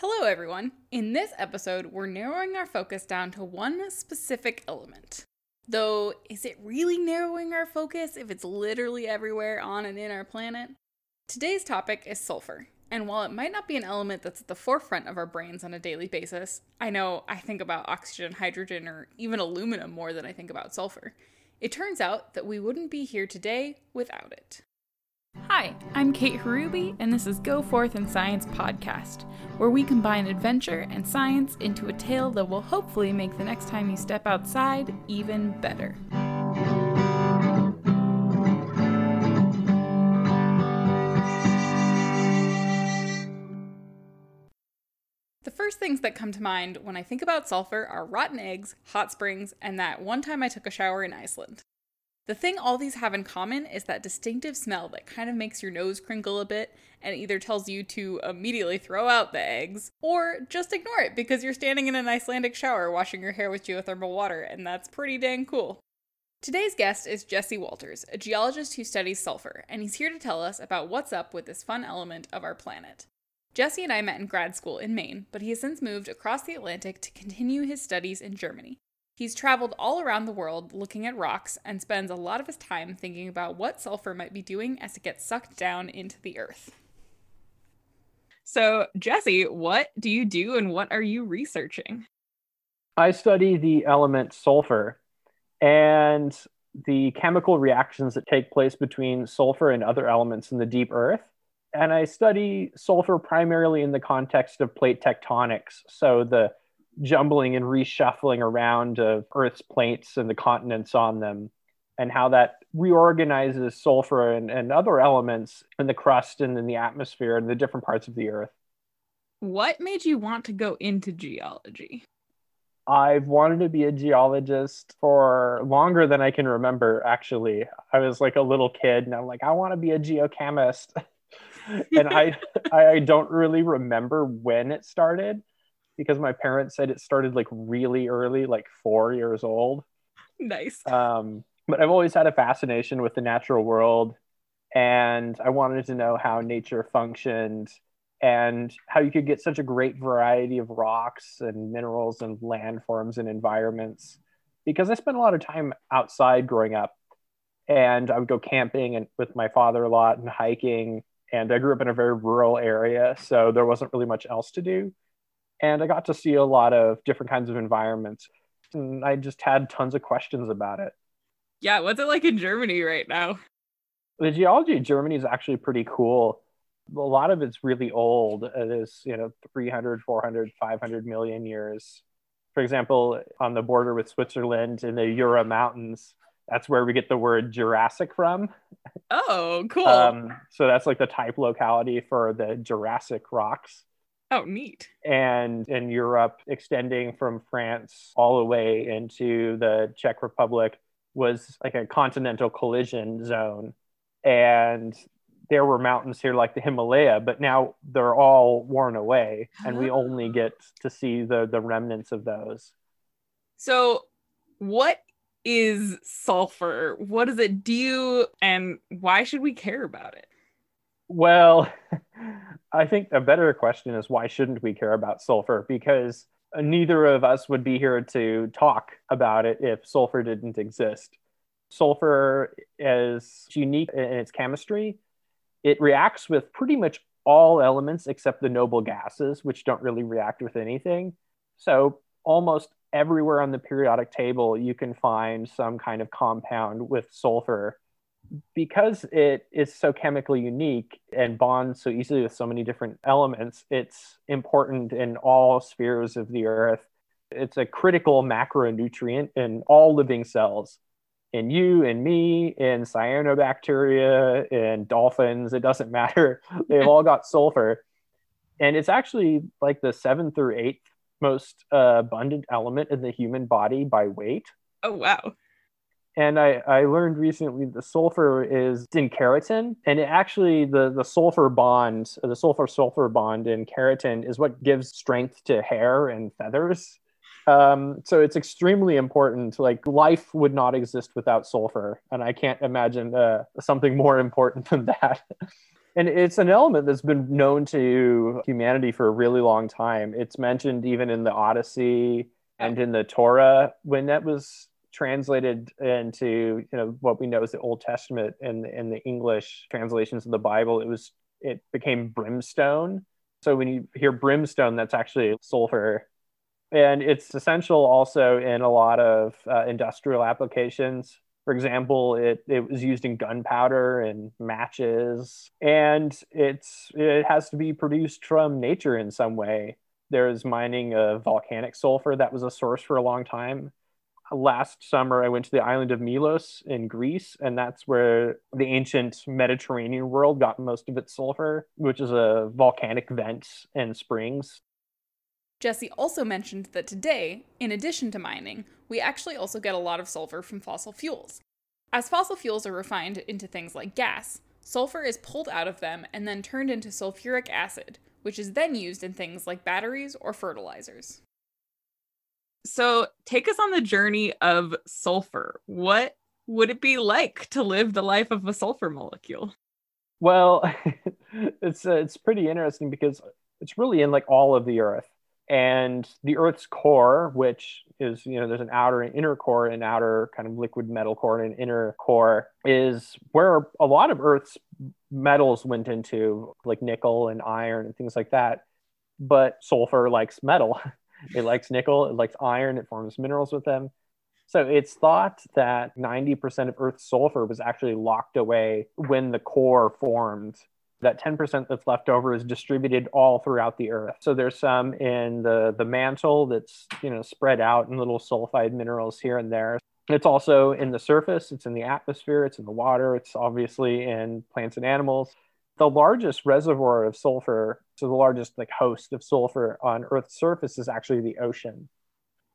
Hello, everyone. In this episode, we're narrowing our focus down to one specific element. Though, is it really narrowing our focus if it's literally everywhere on and in our planet? Today's topic is sulfur. And while it might not be an element that's at the forefront of our brains on a daily basis, I know I think about oxygen, hydrogen, or even aluminum more than I think about sulfur. It turns out that we wouldn't be here today without it. Hi, I'm Kate Hruby, and this is Go Forth in Science podcast, where we combine adventure and science into a tale that will hopefully make the next time you step outside even better. The first things that come to mind when I think about sulfur are rotten eggs, hot springs, and that one time I took a shower in Iceland. The thing all these have in common is that distinctive smell that kind of makes your nose crinkle a bit and either tells you to immediately throw out the eggs or just ignore it because you're standing in an Icelandic shower washing your hair with geothermal water, and that's pretty dang cool. Today's guest is Jesse Walters, a geologist who studies sulfur, and he's here to tell us about what's up with this fun element of our planet. Jesse and I met in grad school in Maine, but he has since moved across the Atlantic to continue his studies in Germany. He's traveled all around the world looking at rocks and spends a lot of his time thinking about what sulfur might be doing as it gets sucked down into the earth. So, Jesse, what do you do and what are you researching? I study the element sulfur and the chemical reactions that take place between sulfur and other elements in the deep earth. And I study sulfur primarily in the context of plate tectonics. So, the jumbling and reshuffling around of Earth's plates and the continents on them, and how that reorganizes sulfur and, and other elements in the crust and in the atmosphere and the different parts of the Earth. What made you want to go into geology? I've wanted to be a geologist for longer than I can remember, actually. I was like a little kid and I'm like, I want to be a geochemist. and I I don't really remember when it started because my parents said it started like really early, like four years old. Nice. Um, but I've always had a fascination with the natural world, and I wanted to know how nature functioned and how you could get such a great variety of rocks and minerals and landforms and environments. Because I spent a lot of time outside growing up, and I would go camping and with my father a lot and hiking. And I grew up in a very rural area, so there wasn't really much else to do and I got to see a lot of different kinds of environments. And I just had tons of questions about it. Yeah, what's it like in Germany right now? The geology of Germany is actually pretty cool. A lot of it's really old. It is, you know, 300, 400, 500 million years. For example, on the border with Switzerland in the Jura Mountains, that's where we get the word Jurassic from. Oh, cool. Um, so that's like the type locality for the Jurassic rocks. Oh, neat. And in Europe, extending from France all the way into the Czech Republic was like a continental collision zone. And there were mountains here like the Himalaya, but now they're all worn away and we only oh. get to see the, the remnants of those. So, what is sulfur? What does it do? And why should we care about it? Well, I think a better question is why shouldn't we care about sulfur? Because neither of us would be here to talk about it if sulfur didn't exist. Sulfur is unique in its chemistry. It reacts with pretty much all elements except the noble gases, which don't really react with anything. So, almost everywhere on the periodic table, you can find some kind of compound with sulfur because it is so chemically unique and bonds so easily with so many different elements, it's important in all spheres of the earth. It's a critical macronutrient in all living cells. In you, in me, in cyanobacteria, in dolphins, it doesn't matter. They've all got sulfur. And it's actually like the seventh or eighth most uh, abundant element in the human body by weight. Oh, wow and I, I learned recently the sulfur is in keratin and it actually the, the sulfur bond the sulfur sulfur bond in keratin is what gives strength to hair and feathers. Um, so it's extremely important like life would not exist without sulfur and i can't imagine uh, something more important than that. And it's an element that's been known to humanity for a really long time. It's mentioned even in the Odyssey and in the Torah. When that was translated into you know what we know as the Old Testament and in the English translations of the Bible. It was it became brimstone. So when you hear brimstone, that's actually sulfur and it's essential also in a lot of uh, industrial applications. For example, it, it was used in gunpowder and matches, and it's it has to be produced from nature in some way. There's mining of volcanic sulfur that was a source for a long time. Last summer, I went to the island of Milos in Greece, and that's where the ancient Mediterranean world got most of its sulfur, which is a volcanic vent and springs Jesse also mentioned that today, in addition to mining, we actually also get a lot of sulfur from fossil fuels. As fossil fuels are refined into things like gas, sulfur is pulled out of them and then turned into sulfuric acid, which is then used in things like batteries or fertilizers. So, take us on the journey of sulfur. What would it be like to live the life of a sulfur molecule? Well, it's uh, it's pretty interesting because it's really in like all of the earth and the earth's core which is you know there's an outer and inner core and outer kind of liquid metal core and an inner core is where a lot of earth's metals went into like nickel and iron and things like that but sulfur likes metal it likes nickel it likes iron it forms minerals with them so it's thought that 90% of earth's sulfur was actually locked away when the core formed that 10% that's left over is distributed all throughout the earth. So there's some in the, the mantle that's, you know, spread out in little sulfide minerals here and there. It's also in the surface, it's in the atmosphere, it's in the water, it's obviously in plants and animals. The largest reservoir of sulfur, so the largest like host of sulfur on Earth's surface is actually the ocean.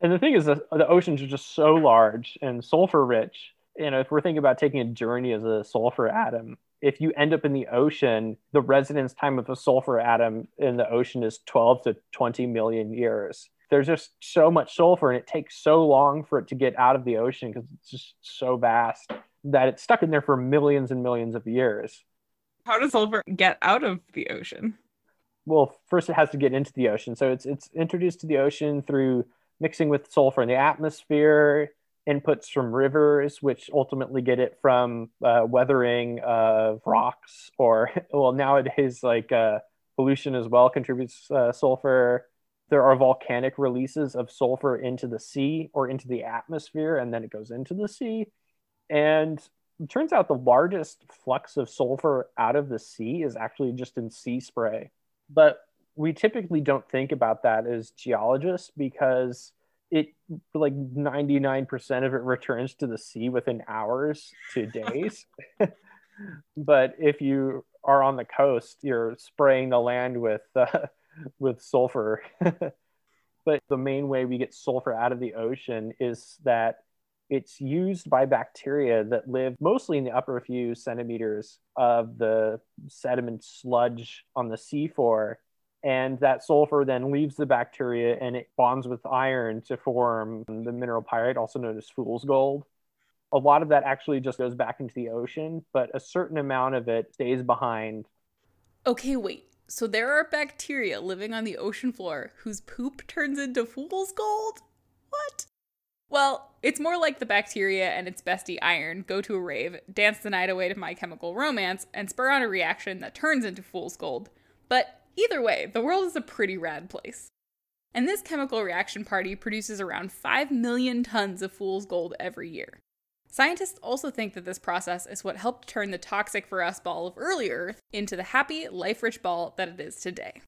And the thing is, the, the oceans are just so large and sulfur rich. You know, if we're thinking about taking a journey as a sulfur atom, if you end up in the ocean, the residence time of a sulfur atom in the ocean is 12 to 20 million years. There's just so much sulfur, and it takes so long for it to get out of the ocean because it's just so vast that it's stuck in there for millions and millions of years. How does sulfur get out of the ocean? Well, first it has to get into the ocean. So it's it's introduced to the ocean through mixing with sulfur in the atmosphere inputs from rivers, which ultimately get it from uh, weathering of rocks, or well, nowadays like uh, pollution as well contributes uh, sulfur. There are volcanic releases of sulfur into the sea or into the atmosphere, and then it goes into the sea. And it turns out the largest flux of sulfur out of the sea is actually just in sea spray. But we typically don't think about that as geologists because it like 99% of it returns to the sea within hours to days. but if you are on the coast, you're spraying the land with uh, with sulfur. but the main way we get sulfur out of the ocean is that it's used by bacteria that live mostly in the upper few centimeters of the sediment sludge on the seafloor and that sulfur then leaves the bacteria and it bonds with iron to form the mineral pyrite, also known as fool's gold. A lot of that actually just goes back into the ocean, but a certain amount of it stays behind. Okay, wait. So there are bacteria living on the ocean floor whose poop turns into fool's gold? What? Well, it's more like the bacteria and its bestie iron go to a rave, dance the night away to My Chemical Romance, and spur on a reaction that turns into fool's gold. But Either way, the world is a pretty rad place. And this chemical reaction party produces around 5 million tons of fool's gold every year. Scientists also think that this process is what helped turn the toxic for us ball of early Earth into the happy, life rich ball that it is today.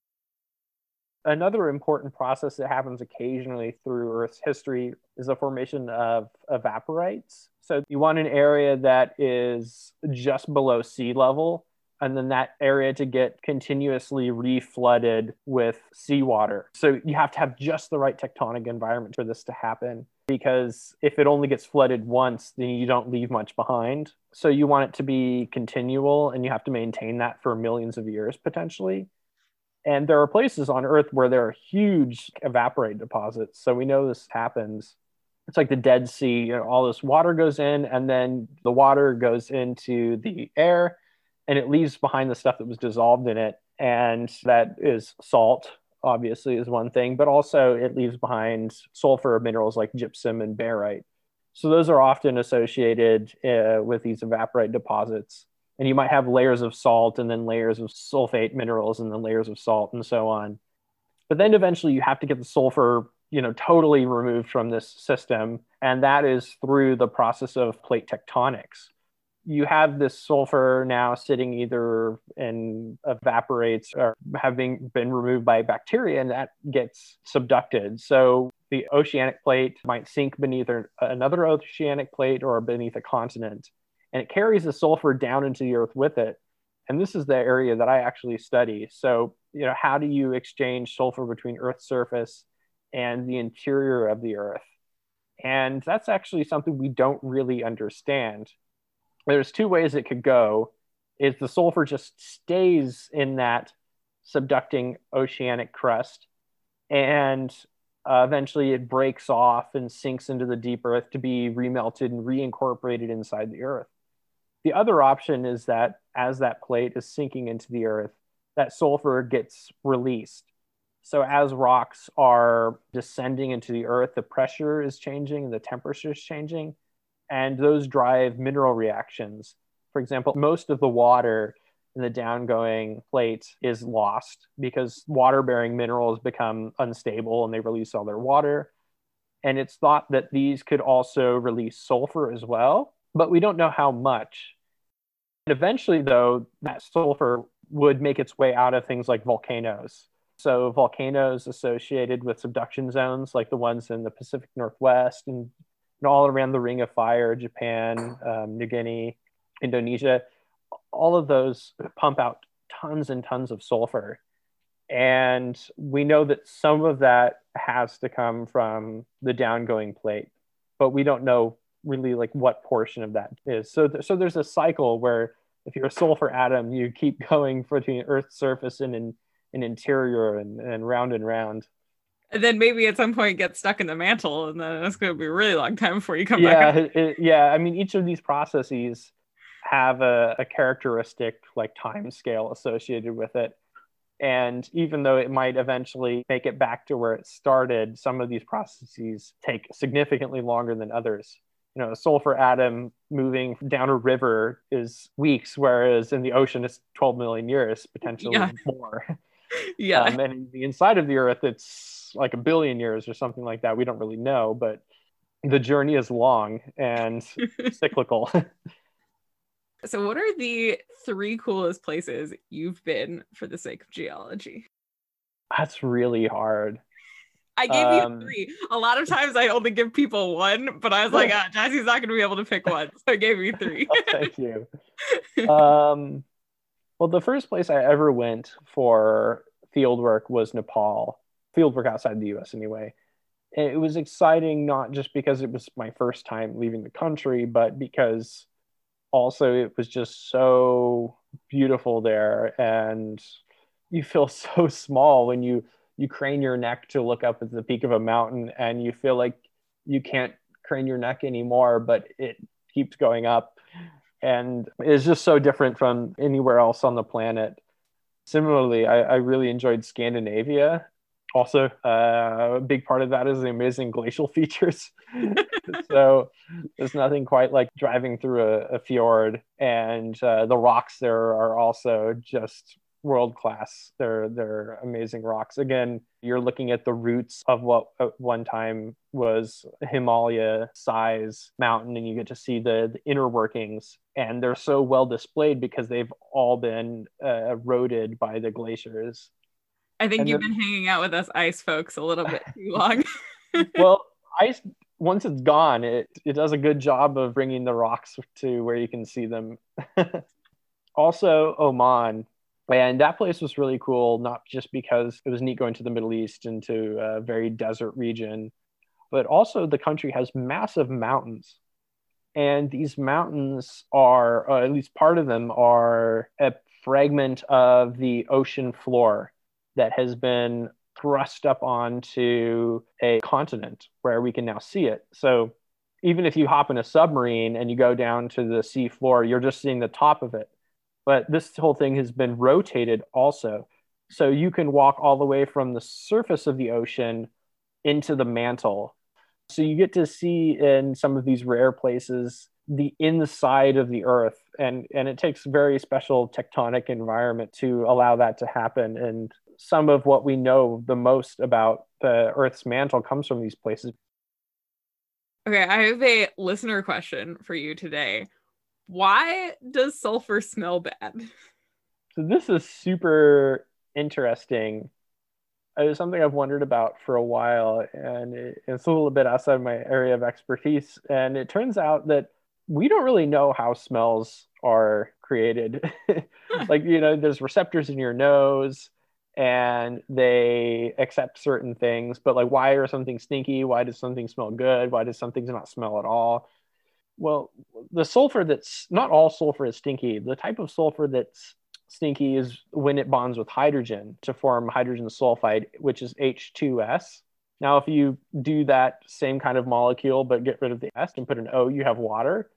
Another important process that happens occasionally through Earth's history is the formation of evaporites. So, you want an area that is just below sea level and then that area to get continuously reflooded with seawater. So you have to have just the right tectonic environment for this to happen because if it only gets flooded once, then you don't leave much behind. So you want it to be continual and you have to maintain that for millions of years potentially. And there are places on Earth where there are huge evaporite deposits. So we know this happens. It's like the Dead Sea, you know, all this water goes in and then the water goes into the air and it leaves behind the stuff that was dissolved in it. And that is salt, obviously, is one thing, but also it leaves behind sulfur minerals like gypsum and barite. So those are often associated uh, with these evaporite deposits. And you might have layers of salt and then layers of sulfate minerals and then layers of salt and so on. But then eventually you have to get the sulfur, you know, totally removed from this system. And that is through the process of plate tectonics you have this sulfur now sitting either and evaporites or having been removed by bacteria and that gets subducted so the oceanic plate might sink beneath another oceanic plate or beneath a continent and it carries the sulfur down into the earth with it. And this is the area that i actually study. So you know how do you exchange sulfur between earth's surface and the interior of the earth? And that's actually something we don't really understand. There's two ways it could go. Is the sulfur just stays in that subducting oceanic crust and uh, eventually it breaks off and sinks into the deep earth to be remelted and reincorporated inside the earth the other option is that as that plate is sinking into the earth that sulfur gets released so as rocks are descending into the earth the pressure is changing and the temperature is changing and those drive mineral reactions. For example, most of the water in the downgoing plate is lost because water bearing minerals become unstable and they release all their water. And it's thought that these could also release sulfur as well, but we don't know how much. And eventually, though, that sulfur would make its way out of things like volcanoes. So, volcanoes associated with subduction zones, like the ones in the Pacific Northwest and all around the Ring of Fire, Japan, um, New Guinea, Indonesia, all of those pump out tons and tons of sulfur. And we know that some of that has to come from the downgoing plate, but we don't know really like what portion of that is. So, th- so there's a cycle where if you're a sulfur atom, you keep going between Earth's surface and in, in interior and, and round and round. And then maybe at some point get stuck in the mantle and then it's going to be a really long time before you come yeah, back. it, yeah i mean each of these processes have a, a characteristic like time scale associated with it. And even though it might eventually make it back to where it started some of these processes take significantly longer than others you know a sulfur atom moving down a river is weeks whereas in the ocean it's 12 million years potentially yeah. more. Yeah. Um, and the inside of the earth it's like a billion years or something like that. We don't really know but the journey is long and cyclical. So what are the three coolest places you've been for the sake of geology? That's really hard I gave um, you three. A lot of times I only give people one, but I was like, ah, Jesse's not going to be able to pick one. So I gave you three. oh, thank you. Um, well, the first place I ever went for field work was Nepal, field work outside the US anyway. And it was exciting not just because it was my first time leaving the country, but because also it was just so beautiful there and you feel so small when you you crane your neck to look up at the peak of a mountain and you feel like you can't crane your neck anymore but it keeps going up and it's just so different from anywhere else on the planet. Similarly, I, I really enjoyed Scandinavia. Also, uh, a big part of that is the amazing glacial features. so there's nothing quite like driving through a, a fjord, and uh, the rocks there are also just world class. They're they're amazing rocks. Again, you're looking at the roots of what at one time was Himalaya size mountain, and you get to see the, the inner workings. And they're so well displayed because they've all been uh, eroded by the glaciers. I think and you've the, been hanging out with us ice folks a little bit too long. well, ice once it's gone, it it does a good job of bringing the rocks to where you can see them. also, Oman and that place was really cool, not just because it was neat going to the Middle East into a very desert region, but also the country has massive mountains. And these mountains are, uh, at least part of them, are a fragment of the ocean floor that has been thrust up onto a continent where we can now see it. So even if you hop in a submarine and you go down to the sea floor, you're just seeing the top of it but this whole thing has been rotated also. So you can walk all the way from the surface of the ocean into the mantle. So you get to see in some of these rare places the inside of the earth and and it takes very special tectonic environment to allow that to happen and some of what we know the most about the earth's mantle comes from these places Okay, I have a listener question for you today. Why does sulfur smell bad? So this is super interesting. It was something I've wondered about for a while, and it's a little bit outside my area of expertise. And it turns out that we don't really know how smells are created. like, you know, there's receptors in your nose and they accept certain things, but like, why are something stinky? Why does something smell good? Why does something not smell at all? Well, the sulfur that's not all sulfur is stinky. The type of sulfur that's stinky is when it bonds with hydrogen to form hydrogen sulfide, which is H2S. Now, if you do that same kind of molecule but get rid of the S and put an O, you have water.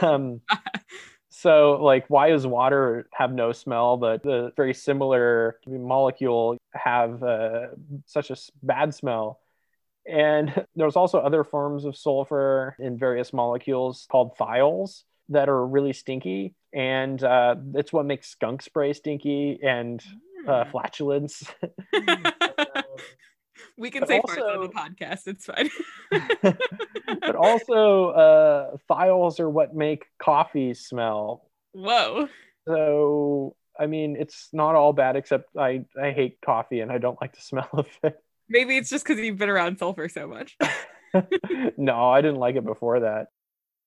Um, so, like, why does water have no smell, but the very similar molecule have uh, such a bad smell? And there's also other forms of sulfur in various molecules called thiols that are really stinky. And uh, it's what makes skunk spray stinky and uh, hmm. flatulence. we can say also, on the podcast. It's fine. but also, uh, thiols are what make coffee smell. Whoa. So, I mean, it's not all bad, except I, I hate coffee and I don't like the smell of it. Maybe it's just because you've been around sulfur so much. no, I didn't like it before that.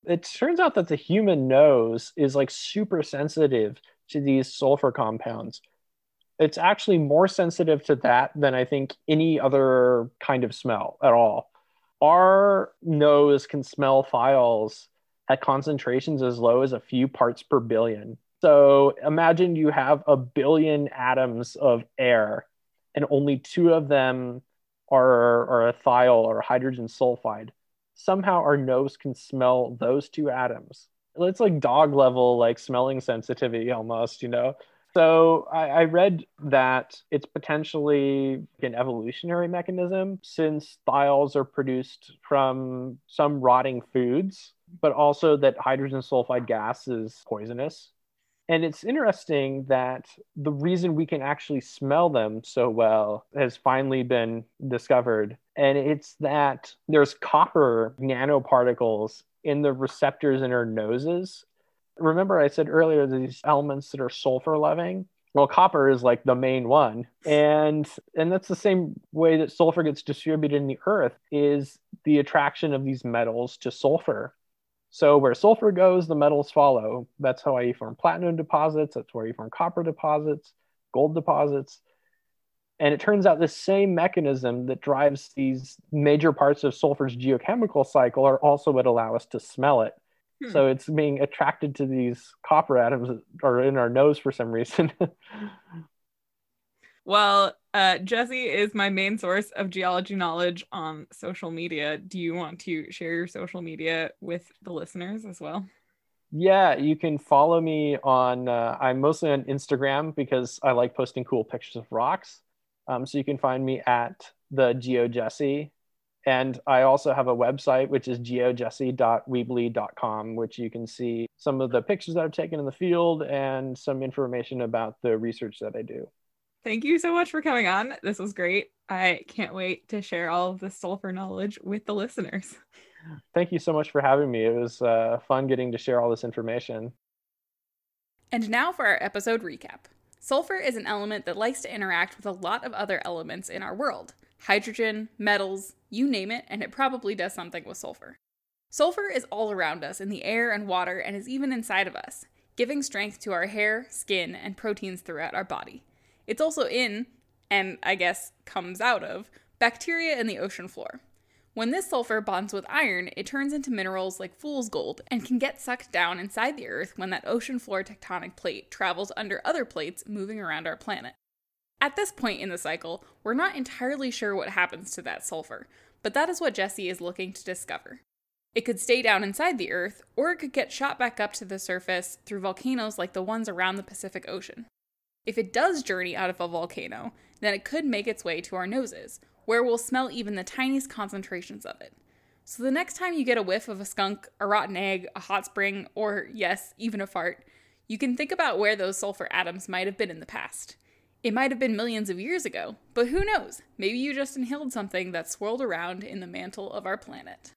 It turns out that the human nose is like super sensitive to these sulfur compounds it's actually more sensitive to that than I think any other kind of smell at all. Our nose can smell thiols at concentrations as low as a few parts per billion. So imagine you have a billion atoms of air and only two of them are, are a thiol or hydrogen sulfide. Somehow our nose can smell those two atoms. It's like dog level, like smelling sensitivity almost, you know? So I, I, read that it's potentially an evolutionary mechanism since thiols are produced from some rotting foods, but also that hydrogen sulfide gas is poisonous. And it's interesting that the reason we can actually smell them so well has finally been discovered. And it's that there's copper nanoparticles in the receptors in our noses Remember, I said earlier these elements that are sulfur loving. Well, copper is like the main one, and and that's the same way that sulfur gets distributed in the earth is the attraction of these metals to sulfur. So where sulfur goes, the metals follow. That's how you form platinum deposits. That's where you form copper deposits, gold deposits. And it turns out the same mechanism that drives these major parts of sulfur's geochemical cycle are also what allow us to smell it. Hmm. So it's being attracted to these copper atoms that are in our nose for some reason. well, uh, Jesse is my main source of geology knowledge on social media. Do you want to share your social media with the listeners as well? Yeah, you can follow me on. Uh, I'm mostly on Instagram because I like posting cool pictures of rocks. Um, so you can find me at the GeoJesse and I also have a website, which is geojesse.weebly.com, which you can see some of the pictures that I've taken in the field and some information about the research that I do. Thank you so much for coming on. This was great. I can't wait to share all of the sulfur knowledge with the listeners. Thank you so much for having me. It was uh, fun getting to share all this information. And now for our episode recap. Sulfur is an element that likes to interact with a lot of other elements in our world hydrogen, metals, you name it, and it probably does something with sulfur. Sulfur is all around us in the air and water and is even inside of us, giving strength to our hair, skin, and proteins throughout our body. It's also in, and I guess comes out of, bacteria in the ocean floor. When this sulfur bonds with iron, it turns into minerals like fool's gold and can get sucked down inside the Earth when that ocean floor tectonic plate travels under other plates moving around our planet. At this point in the cycle, we're not entirely sure what happens to that sulfur, but that is what Jesse is looking to discover. It could stay down inside the Earth, or it could get shot back up to the surface through volcanoes like the ones around the Pacific Ocean. If it does journey out of a volcano, then it could make its way to our noses, where we'll smell even the tiniest concentrations of it. So the next time you get a whiff of a skunk, a rotten egg, a hot spring, or yes, even a fart, you can think about where those sulfur atoms might have been in the past. It might have been millions of years ago, but who knows? Maybe you just inhaled something that swirled around in the mantle of our planet.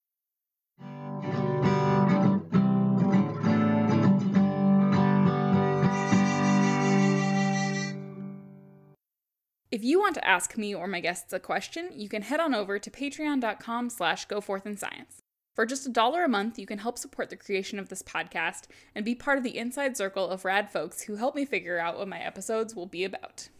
If you want to ask me or my guests a question, you can head on over to patreon.com slash goforthinscience. For just a dollar a month, you can help support the creation of this podcast and be part of the inside circle of rad folks who help me figure out what my episodes will be about.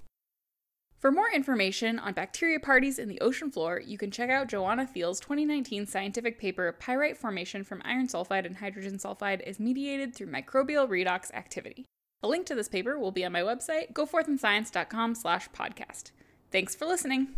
For more information on bacteria parties in the ocean floor, you can check out Joanna Thiel's 2019 scientific paper Pyrite Formation from Iron Sulfide and Hydrogen Sulfide is mediated through microbial redox activity. A link to this paper will be on my website, goforthinscience.com slash podcast. Thanks for listening.